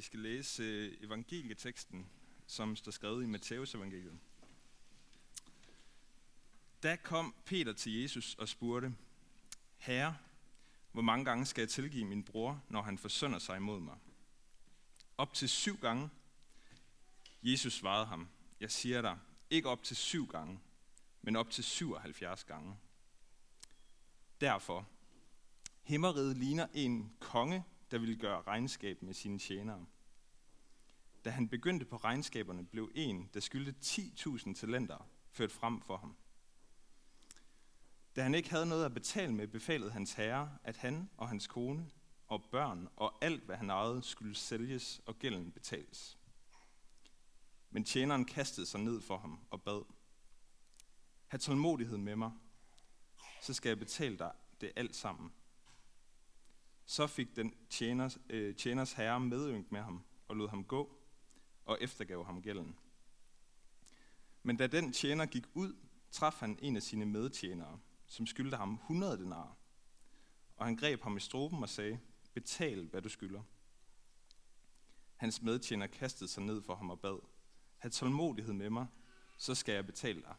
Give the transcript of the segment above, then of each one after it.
vi skal læse øh, evangelieteksten, som står skrevet i Matteus evangeliet. Da kom Peter til Jesus og spurgte, Herre, hvor mange gange skal jeg tilgive min bror, når han forsynder sig imod mig? Op til syv gange. Jesus svarede ham, jeg siger dig, ikke op til syv gange, men op til 77 gange. Derfor, himmeriget ligner en konge, der ville gøre regnskab med sine tjenere. Da han begyndte på regnskaberne, blev en, der skyldte 10.000 talenter, ført frem for ham. Da han ikke havde noget at betale med, befalede hans herre, at han og hans kone og børn og alt, hvad han ejede, skulle sælges og gælden betales. Men tjeneren kastede sig ned for ham og bad, Ha' tålmodighed med mig, så skal jeg betale dig det alt sammen. Så fik den tjeners, øh, tjeners herre medynk med ham og lod ham gå og eftergav ham gælden. Men da den tjener gik ud, traf han en af sine medtjenere, som skyldte ham 100 denar. Og han greb ham i stroben og sagde, betal hvad du skylder. Hans medtjener kastede sig ned for ham og bad, have tålmodighed med mig, så skal jeg betale dig.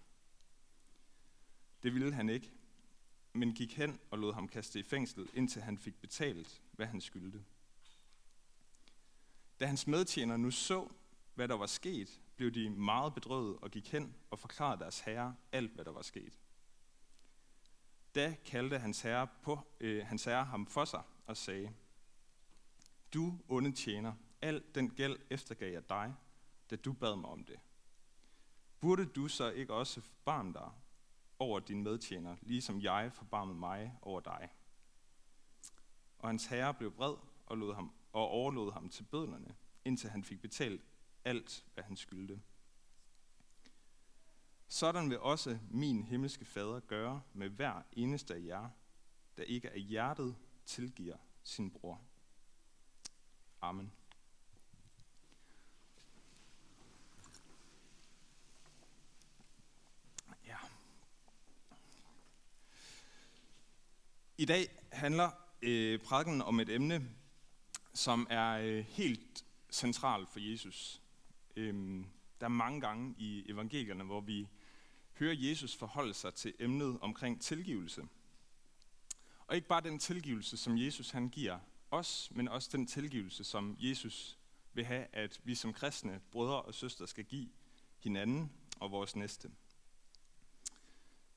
Det ville han ikke, men gik hen og lod ham kaste i fængsel, indtil han fik betalt, hvad han skyldte. Da hans medtjener nu så, hvad der var sket, blev de meget bedrøvet og gik hen og forklarede deres herre alt, hvad der var sket. Da kaldte hans herre, på, øh, hans herre ham for sig og sagde, Du onde tjener, al den gæld eftergav jeg dig, da du bad mig om det. Burde du så ikke også forbarme dig over din medtjener, ligesom jeg forbarmede mig over dig? Og hans herre blev vred og, lod ham, og overlod ham til bødlerne, indtil han fik betalt alt, hvad han skyldte. Sådan vil også min himmelske fader gøre med hver eneste af jer, der ikke af hjertet tilgiver sin bror. Amen. Ja. I dag handler øh, prædiken om et emne, som er øh, helt centralt for Jesus. Øhm, der er mange gange i evangelierne, hvor vi hører Jesus forholde sig til emnet omkring tilgivelse. Og ikke bare den tilgivelse, som Jesus han giver os, men også den tilgivelse, som Jesus vil have, at vi som kristne brødre og søstre skal give hinanden og vores næste.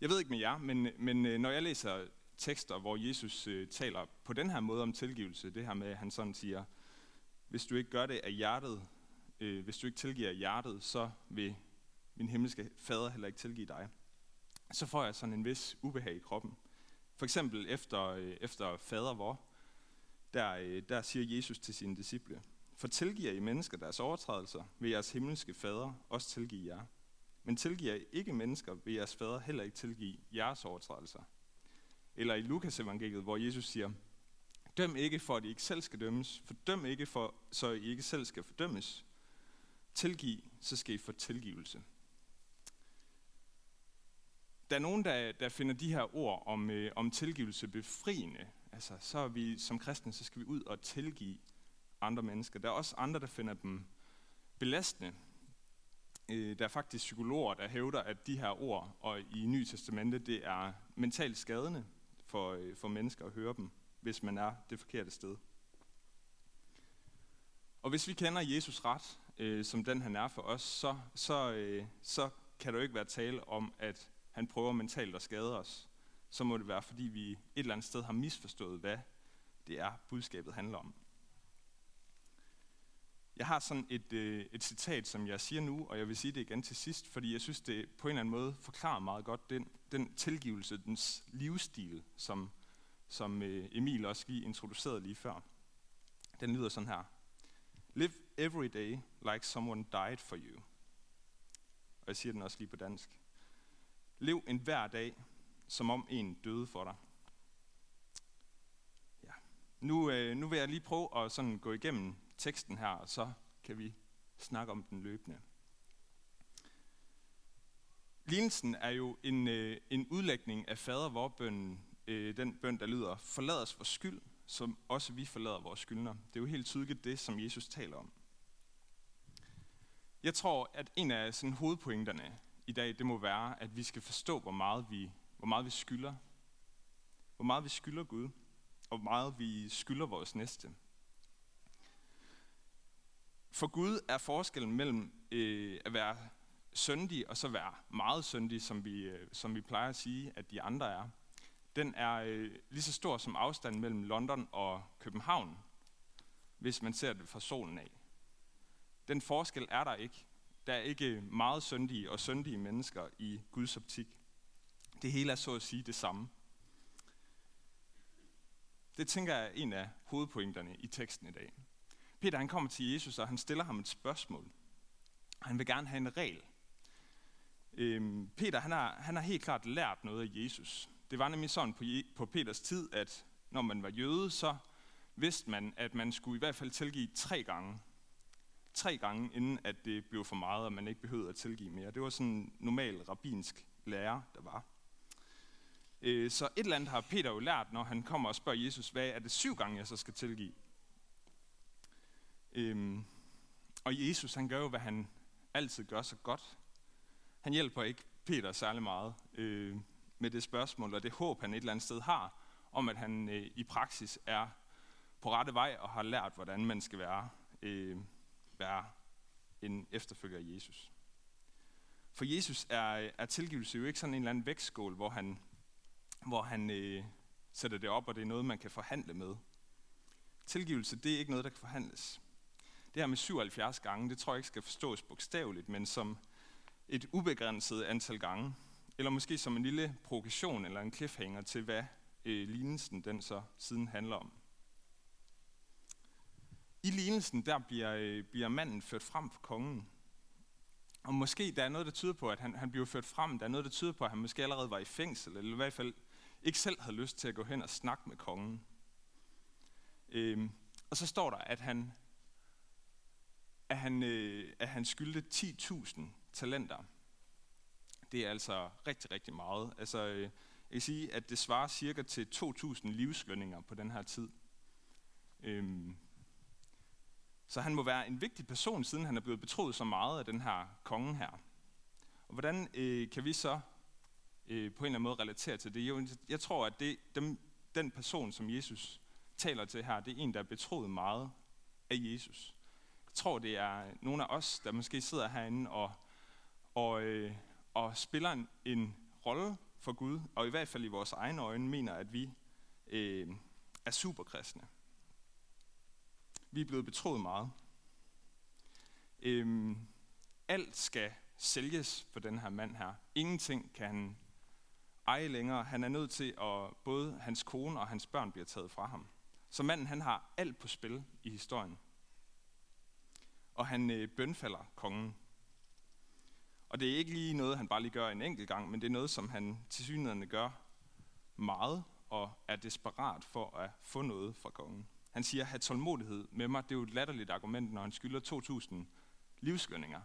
Jeg ved ikke med jer, men, men øh, når jeg læser tekster, hvor Jesus øh, taler på den her måde om tilgivelse, det her med, at han sådan siger, hvis du ikke gør det af hjertet, øh, hvis du ikke tilgiver hjertet, så vil min himmelske fader heller ikke tilgive dig. Så får jeg sådan en vis ubehag i kroppen. For eksempel efter, øh, efter fader vor, der, øh, der siger Jesus til sine disciple, for tilgiver I mennesker deres overtrædelser, vil jeres himmelske fader også tilgive jer. Men tilgiver I ikke mennesker, vil jeres fader heller ikke tilgive jeres overtrædelser. Eller i Lukas evangeliet, hvor Jesus siger, Døm ikke for, at I ikke selv skal dømmes. Fordøm ikke for, så I ikke selv skal fordømmes tilgive, så skal I få tilgivelse. Der er nogen, der, der finder de her ord om, øh, om tilgivelse befriende. Altså, så er vi som kristne, så skal vi ud og tilgive andre mennesker. Der er også andre, der finder dem belastende. Øh, der er faktisk psykologer, der hævder, at de her ord og i Nye Testamente, det er mentalt skadende for, øh, for mennesker at høre dem hvis man er det forkerte sted. Og hvis vi kender Jesus ret, øh, som den han er for os, så, så, øh, så kan der jo ikke være tale om, at han prøver mentalt at skade os. Så må det være, fordi vi et eller andet sted har misforstået, hvad det er, budskabet handler om. Jeg har sådan et, øh, et citat, som jeg siger nu, og jeg vil sige det igen til sidst, fordi jeg synes, det på en eller anden måde forklarer meget godt den, den tilgivelse, dens livsstil, som som øh, Emil også lige introducerede lige før. Den lyder sådan her. Live every day like someone died for you. Og jeg siger den også lige på dansk. Lev en hver dag, som om en døde for dig. Ja. Nu, øh, nu vil jeg lige prøve at sådan gå igennem teksten her, og så kan vi snakke om den løbende. Lignelsen er jo en, øh, en udlægning af fader vorbønnen øh, den bøn, der lyder, forlad os for skyld, som også vi forlader vores skyldner. Det er jo helt tydeligt det, som Jesus taler om. Jeg tror, at en af sådan, hovedpointerne i dag, det må være, at vi skal forstå, hvor meget vi, hvor meget vi skylder. Hvor meget vi skylder Gud, og hvor meget vi skylder vores næste. For Gud er forskellen mellem øh, at være syndig og så være meget syndig, som vi, øh, som vi plejer at sige, at de andre er. Den er øh, lige så stor som afstanden mellem London og København, hvis man ser det fra solen af. Den forskel er der ikke. Der er ikke meget syndige og syndige mennesker i Guds optik. Det hele er så at sige det samme. Det tænker jeg er en af hovedpointerne i teksten i dag. Peter han kommer til Jesus, og han stiller ham et spørgsmål. Han vil gerne have en regel. Øhm, Peter han har, han har helt klart lært noget af Jesus. Det var nemlig sådan på, på Peters tid, at når man var jøde, så vidste man, at man skulle i hvert fald tilgive tre gange. Tre gange, inden at det blev for meget, og man ikke behøvede at tilgive mere. Det var sådan en normal rabbinsk lære, der var. Øh, så et eller andet har Peter jo lært, når han kommer og spørger Jesus, hvad er det syv gange, jeg så skal tilgive? Øhm, og Jesus, han gør jo, hvad han altid gør så godt. Han hjælper ikke Peter særlig meget øh, med det spørgsmål, og det håb, han et eller andet sted har, om at han øh, i praksis er på rette vej og har lært, hvordan man skal være, øh, være en efterfølger af Jesus. For Jesus er, er tilgivelse jo ikke sådan en eller anden vægtskål, hvor han, hvor han øh, sætter det op, og det er noget, man kan forhandle med. Tilgivelse, det er ikke noget, der kan forhandles. Det her med 77 gange, det tror jeg ikke skal forstås bogstaveligt, men som et ubegrænset antal gange. Eller måske som en lille provokation eller en cliffhanger til, hvad øh, lignelsen den så siden handler om. I lignelsen der bliver, øh, bliver manden ført frem for kongen. Og måske der er noget, der tyder på, at han, han bliver ført frem. Der er noget, der tyder på, at han måske allerede var i fængsel, eller i hvert fald ikke selv havde lyst til at gå hen og snakke med kongen. Øhm, og så står der, at han, at han, øh, at han skyldte 10.000 talenter. Det er altså rigtig, rigtig meget. Altså, øh, jeg kan sige, at det svarer cirka til 2.000 livslønninger på den her tid. Øhm, så han må være en vigtig person, siden han er blevet betroet så meget af den her konge her. Og hvordan øh, kan vi så øh, på en eller anden måde relatere til det? Jo, jeg tror, at det, dem, den person, som Jesus taler til her, det er en, der er betroet meget af Jesus. Jeg tror, det er nogle af os, der måske sidder herinde og, og, øh, og spiller en, en rolle for Gud, og i hvert fald i vores egne øjne mener, at vi øh, er superkristne. Vi er blevet betroet meget. Øhm, alt skal sælges for den her mand her. Ingenting kan han eje længere. Han er nødt til at både hans kone og hans børn bliver taget fra ham. Så manden han har alt på spil i historien. Og han øh, bønfalder kongen. Og det er ikke lige noget, han bare lige gør en enkelt gang, men det er noget, som han til synligheden gør meget og er desperat for at få noget fra kongen. Han siger, have tålmodighed med mig. Det er jo et latterligt argument, når han skylder 2.000 livslønninger.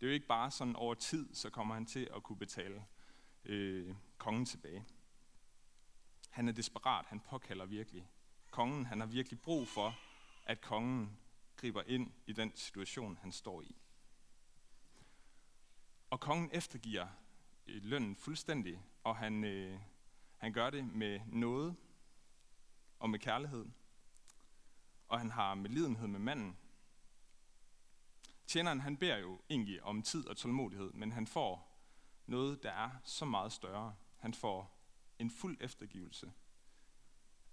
Det er jo ikke bare sådan over tid, så kommer han til at kunne betale øh, kongen tilbage. Han er desperat, han påkalder virkelig. Kongen, han har virkelig brug for, at kongen griber ind i den situation, han står i. Og kongen eftergiver øh, lønnen fuldstændig, og han, øh, han gør det med noget og med kærlighed og han har medlidenhed med manden. Tjeneren han beder jo egentlig om tid og tålmodighed, men han får noget, der er så meget større. Han får en fuld eftergivelse.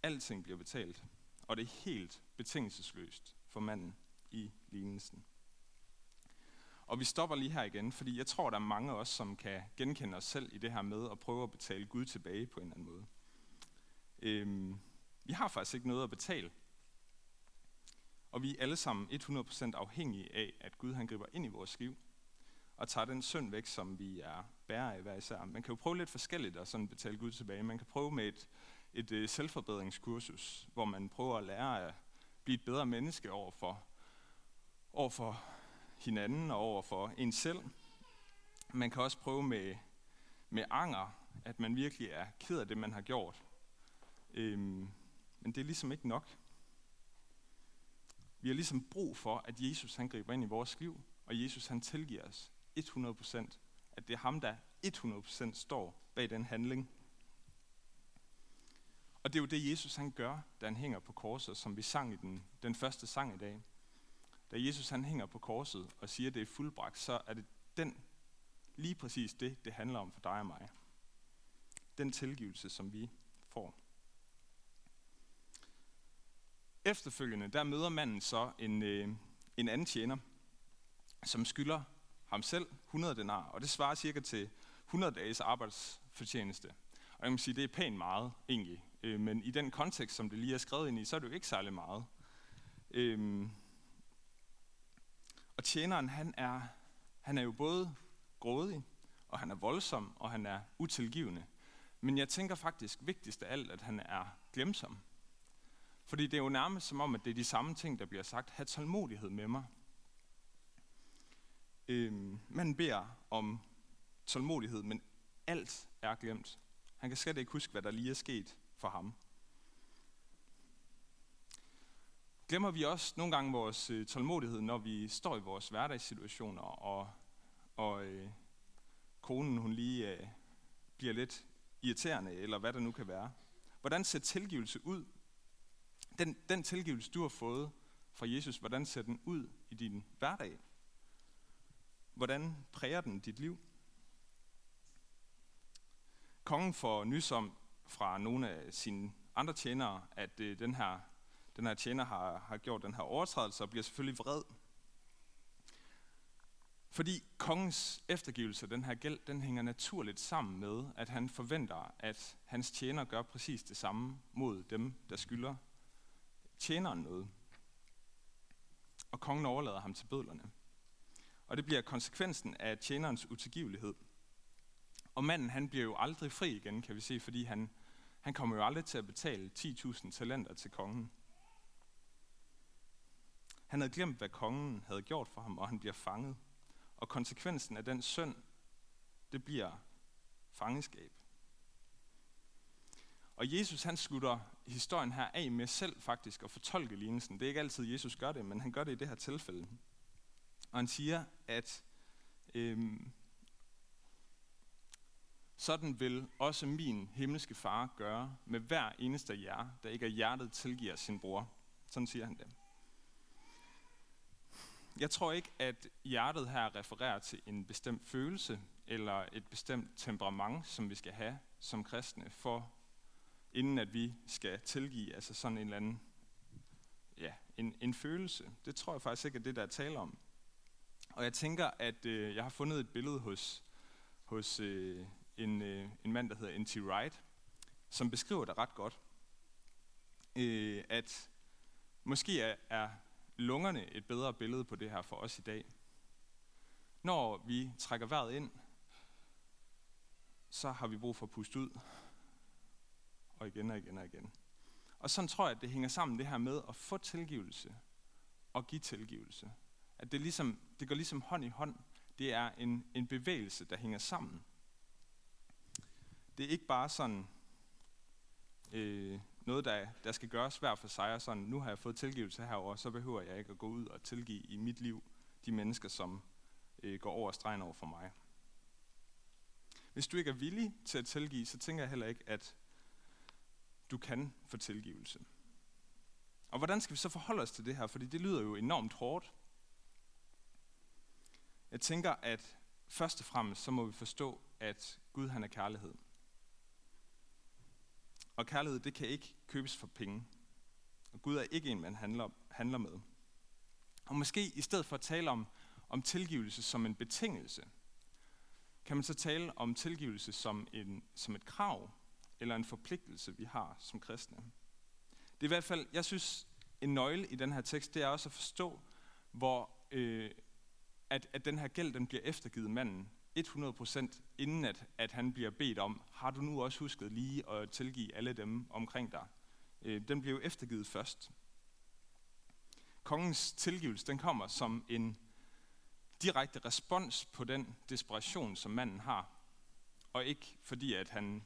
Alting bliver betalt, og det er helt betingelsesløst for manden i lignelsen. Og vi stopper lige her igen, fordi jeg tror, der er mange af os, som kan genkende os selv i det her med at prøve at betale Gud tilbage på en eller anden måde. Øhm, vi har faktisk ikke noget at betale og vi er alle sammen 100% afhængige af, at Gud han griber ind i vores liv og tager den synd væk, som vi er bærer af hver især. Man kan jo prøve lidt forskelligt at sådan betale Gud tilbage. Man kan prøve med et, et øh, selvforbedringskursus, hvor man prøver at lære at blive et bedre menneske over for, over for hinanden og over for en selv. Man kan også prøve med, med anger, at man virkelig er ked af det, man har gjort. Øhm, Men det er ligesom ikke nok. Vi har ligesom brug for, at Jesus han griber ind i vores liv, og Jesus han tilgiver os 100%. At det er ham, der 100% står bag den handling. Og det er jo det, Jesus han gør, da han hænger på korset, som vi sang i den, den første sang i dag. Da Jesus han hænger på korset og siger, at det er fuldbragt, så er det den, lige præcis det, det handler om for dig og mig. Den tilgivelse, som vi får. Efterfølgende, der møder manden så en, øh, en anden tjener, som skylder ham selv 100 denar, og det svarer cirka til 100 dages arbejdsfortjeneste. Og jeg må sige, det er pænt meget egentlig, øh, men i den kontekst, som det lige er skrevet ind i, så er det jo ikke særlig meget. Øh, og tjeneren, han er, han er jo både grådig, og han er voldsom, og han er utilgivende. Men jeg tænker faktisk vigtigst af alt, at han er glemsom. Fordi det er jo nærmest som om, at det er de samme ting, der bliver sagt. Ha' tålmodighed med mig. Øhm, man beder om tålmodighed, men alt er glemt. Han kan slet ikke huske, hvad der lige er sket for ham. Glemmer vi også nogle gange vores øh, tålmodighed, når vi står i vores hverdagssituationer, og, og øh, konen hun lige øh, bliver lidt irriterende, eller hvad der nu kan være. Hvordan ser tilgivelse ud den, den tilgivelse, du har fået fra Jesus, hvordan ser den ud i din hverdag? Hvordan præger den dit liv? Kongen får nys om fra nogle af sine andre tjenere, at øh, den, her, den her tjener har, har gjort den her overtrædelse og bliver selvfølgelig vred. Fordi kongens eftergivelse af den her gæld, den hænger naturligt sammen med, at han forventer, at hans tjener gør præcis det samme mod dem, der skylder tjeneren noget. Og kongen overlader ham til bødlerne. Og det bliver konsekvensen af tjenerens utilgivelighed. Og manden han bliver jo aldrig fri igen, kan vi se, fordi han, han kommer jo aldrig til at betale 10.000 talenter til kongen. Han havde glemt, hvad kongen havde gjort for ham, og han bliver fanget. Og konsekvensen af den synd, det bliver fangeskab. Og Jesus han slutter historien her af med selv faktisk at fortolke lignelsen. Det er ikke altid, Jesus gør det, men han gør det i det her tilfælde. Og han siger, at øhm, sådan vil også min himmelske far gøre med hver eneste af jer, der ikke er hjertet tilgiver sin bror. Sådan siger han det. Jeg tror ikke, at hjertet her refererer til en bestemt følelse eller et bestemt temperament, som vi skal have som kristne for inden at vi skal tilgive, altså sådan en eller anden, ja, en, en følelse. Det tror jeg faktisk ikke er det, der er tale om. Og jeg tænker, at øh, jeg har fundet et billede hos, hos øh, en, øh, en mand, der hedder N.T. Wright, som beskriver det ret godt. Øh, at måske er, er lungerne et bedre billede på det her for os i dag. Når vi trækker vejret ind, så har vi brug for at puste ud og igen og igen og igen. Og sådan tror jeg, at det hænger sammen det her med at få tilgivelse og give tilgivelse. At det, ligesom, det går ligesom hånd i hånd. Det er en, en bevægelse, der hænger sammen. Det er ikke bare sådan øh, noget, der, der skal gøres hver for sig, og sådan, nu har jeg fået tilgivelse herover, så behøver jeg ikke at gå ud og tilgive i mit liv de mennesker, som øh, går over stregen over for mig. Hvis du ikke er villig til at tilgive, så tænker jeg heller ikke, at du kan få tilgivelse. Og hvordan skal vi så forholde os til det her? Fordi det lyder jo enormt hårdt. Jeg tænker, at først og fremmest så må vi forstå, at Gud han er kærlighed. Og kærlighed, det kan ikke købes for penge. Og Gud er ikke en, man handler, handler med. Og måske i stedet for at tale om, om tilgivelse som en betingelse, kan man så tale om tilgivelse som, en, som et krav, eller en forpligtelse, vi har som kristne. Det er i hvert fald, jeg synes, en nøgle i den her tekst, det er også at forstå, hvor øh, at, at den her gæld, den bliver eftergivet manden 100% inden at, at han bliver bedt om, har du nu også husket lige at tilgive alle dem omkring dig? Øh, den bliver jo eftergivet først. Kongens tilgivelse, den kommer som en direkte respons på den desperation, som manden har, og ikke fordi, at han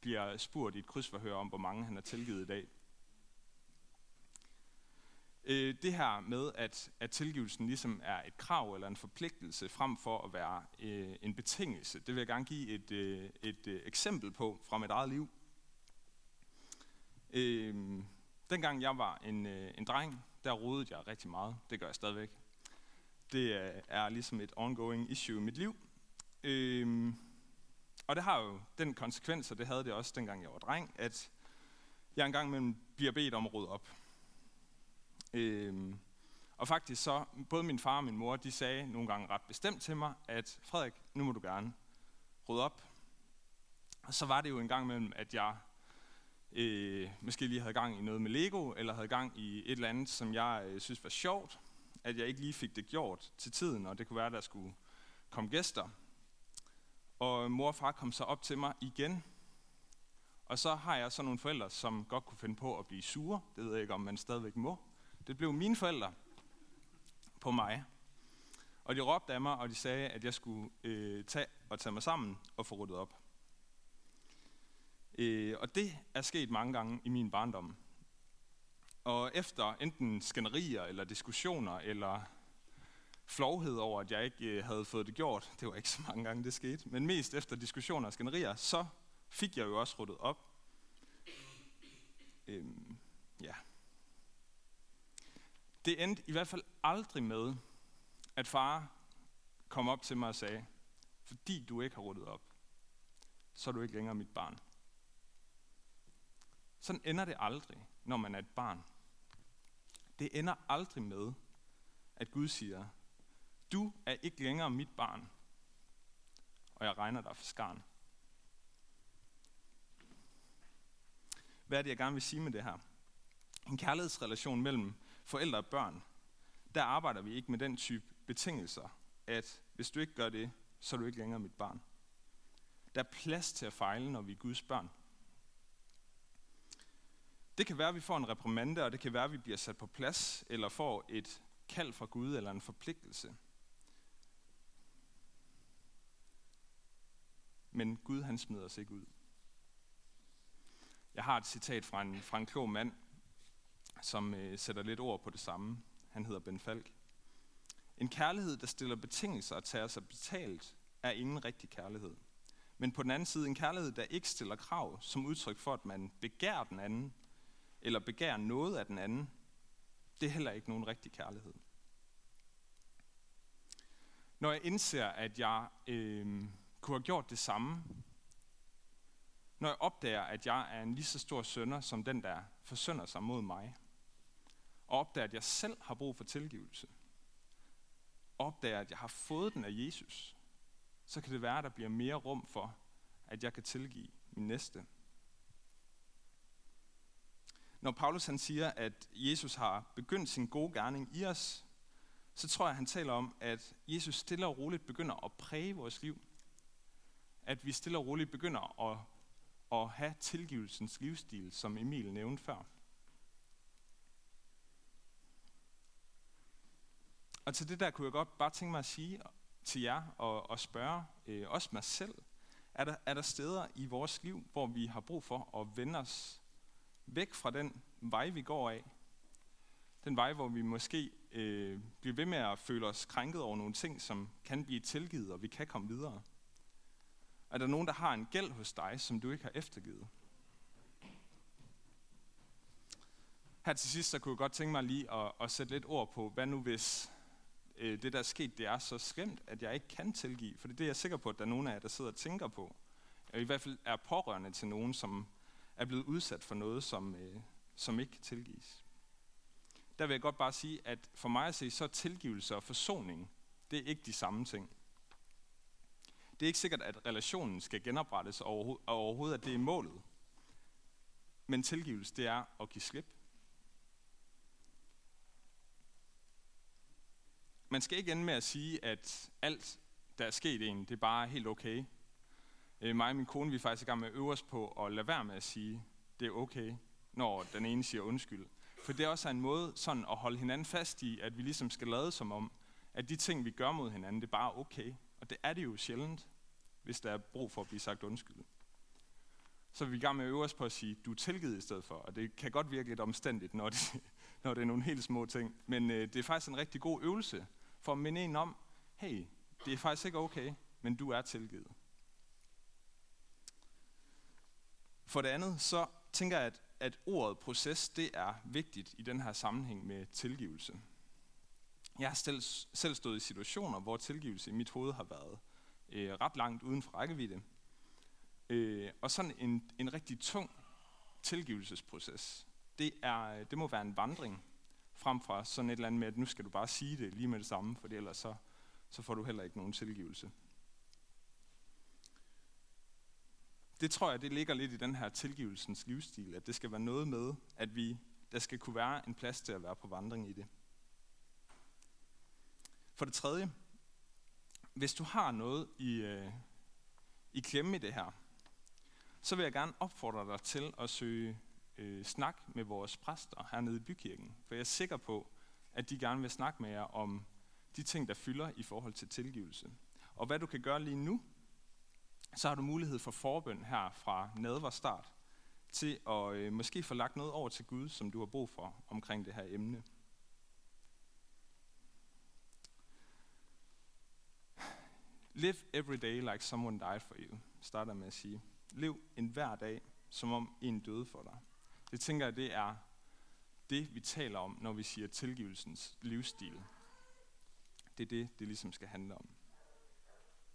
bliver spurgt i et krydsforhør om, hvor mange han har tilgivet i dag. Øh, det her med, at, at tilgivelsen ligesom er et krav eller en forpligtelse, frem for at være øh, en betingelse, det vil jeg gerne give et, øh, et øh, eksempel på fra mit eget liv. Øh, dengang jeg var en, øh, en dreng, der rodede jeg rigtig meget. Det gør jeg stadigvæk. Det er, er ligesom et ongoing issue i mit liv. Øh, og det har jo den konsekvens, og det havde det også dengang jeg var dreng, at jeg engang imellem bliver bedt om at rydde op. Øhm, og faktisk så, både min far og min mor, de sagde nogle gange ret bestemt til mig, at Frederik, nu må du gerne rydde op. Og så var det jo en gang imellem, at jeg øh, måske lige havde gang i noget med Lego, eller havde gang i et eller andet, som jeg øh, synes var sjovt, at jeg ikke lige fik det gjort til tiden, og det kunne være, at der skulle komme gæster. Og mor og far kom så op til mig igen, og så har jeg så nogle forældre, som godt kunne finde på at blive sure. Det ved jeg ikke, om man stadigvæk må. Det blev mine forældre på mig. Og de råbte af mig, og de sagde, at jeg skulle øh, tage og tage mig sammen og få ryddet op. Øh, og det er sket mange gange i min barndom. Og efter enten skænderier eller diskussioner eller flovhed over, at jeg ikke øh, havde fået det gjort, det var ikke så mange gange, det skete, men mest efter diskussioner og skænderier, så fik jeg jo også ryddet op. Øhm, ja. Det endte i hvert fald aldrig med, at far kom op til mig og sagde, fordi du ikke har ryddet op, så er du ikke længere mit barn. Sådan ender det aldrig, når man er et barn. Det ender aldrig med, at Gud siger, du er ikke længere mit barn, og jeg regner dig for skarn. Hvad er det, jeg gerne vil sige med det her? En kærlighedsrelation mellem forældre og børn, der arbejder vi ikke med den type betingelser, at hvis du ikke gør det, så er du ikke længere mit barn. Der er plads til at fejle, når vi er Guds børn. Det kan være, at vi får en reprimande, og det kan være, at vi bliver sat på plads, eller får et kald fra Gud eller en forpligtelse. Men Gud han smider os ikke ud. Jeg har et citat fra en, fra en klog mand, som øh, sætter lidt ord på det samme. Han hedder Ben Falk. En kærlighed, der stiller betingelser og tager sig betalt, er ingen rigtig kærlighed. Men på den anden side, en kærlighed, der ikke stiller krav som udtryk for, at man begærer den anden, eller begærer noget af den anden, det er heller ikke nogen rigtig kærlighed. Når jeg indser, at jeg øh, kunne have gjort det samme, når jeg opdager, at jeg er en lige så stor sønder som den, der forsønder sig mod mig, og opdager, at jeg selv har brug for tilgivelse, og opdager, at jeg har fået den af Jesus, så kan det være, at der bliver mere rum for, at jeg kan tilgive min næste. Når Paulus han siger, at Jesus har begyndt sin gode gerning i os, så tror jeg, han taler om, at Jesus stille og roligt begynder at præge vores liv. At vi stille og roligt begynder at, at have tilgivelsens livsstil, som Emil nævnte før. Og til det der kunne jeg godt bare tænke mig at sige til jer og, og spørge øh, også mig selv, er der, er der steder i vores liv, hvor vi har brug for at vende os væk fra den vej, vi går af? Den vej, hvor vi måske øh, bliver ved med at føle os krænket over nogle ting, som kan blive tilgivet, og vi kan komme videre. Er der nogen, der har en gæld hos dig, som du ikke har eftergivet? Her til sidst, så kunne jeg godt tænke mig lige at, at sætte lidt ord på, hvad nu hvis øh, det, der er sket, det er så skræmt, at jeg ikke kan tilgive. For det er jeg sikker på, at der er nogen af jer, der sidder og tænker på. Og i hvert fald er pårørende til nogen, som er blevet udsat for noget, som, øh, som ikke kan tilgives. Der vil jeg godt bare sige, at for mig at se, så er tilgivelse og forsoning, det er ikke de samme ting. Det er ikke sikkert, at relationen skal genoprettes, og overhovedet at det er målet. Men tilgivelse, det er at give slip. man skal ikke ende med at sige, at alt, der er sket en, det er bare helt okay. Øh, mig og min kone, vi er faktisk i gang med at øve os på at lade være med at sige, det er okay, når den ene siger undskyld. For det er også en måde sådan at holde hinanden fast i, at vi ligesom skal lade som om, at de ting, vi gør mod hinanden, det er bare okay. Og det er det jo sjældent, hvis der er brug for at blive sagt undskyld. Så er vi i gang med at øve os på at sige, du er tilgivet i stedet for. Og det kan godt virke lidt omstændigt, når det, når det er nogle helt små ting. Men øh, det er faktisk en rigtig god øvelse for at minde en om, hey, det er faktisk ikke okay, men du er tilgivet. For det andet, så tænker jeg, at, at ordet proces, det er vigtigt i den her sammenhæng med tilgivelse. Jeg har selv, selv stået i situationer, hvor tilgivelse i mit hoved har været øh, ret langt uden for rækkevidde. Øh, og sådan en, en rigtig tung tilgivelsesproces, det, er, det må være en vandring frem fra sådan et eller andet med, at nu skal du bare sige det lige med det samme, for ellers så, så får du heller ikke nogen tilgivelse. Det tror jeg, det ligger lidt i den her tilgivelsens livsstil, at det skal være noget med, at vi, der skal kunne være en plads til at være på vandring i det. For det tredje, hvis du har noget i, øh, i klemme i det her, så vil jeg gerne opfordre dig til at søge øh, snak med vores præster hernede i bykirken. For jeg er sikker på, at de gerne vil snakke med jer om de ting, der fylder i forhold til tilgivelse. Og hvad du kan gøre lige nu, så har du mulighed for forbøn her fra nadver start, til at øh, måske få lagt noget over til Gud, som du har brug for omkring det her emne. Live every day like someone died for you, starter med at sige. Lev en hver dag, som om en døde for dig. Det tænker jeg, det er det, vi taler om, når vi siger tilgivelsens livsstil. Det er det, det ligesom skal handle om.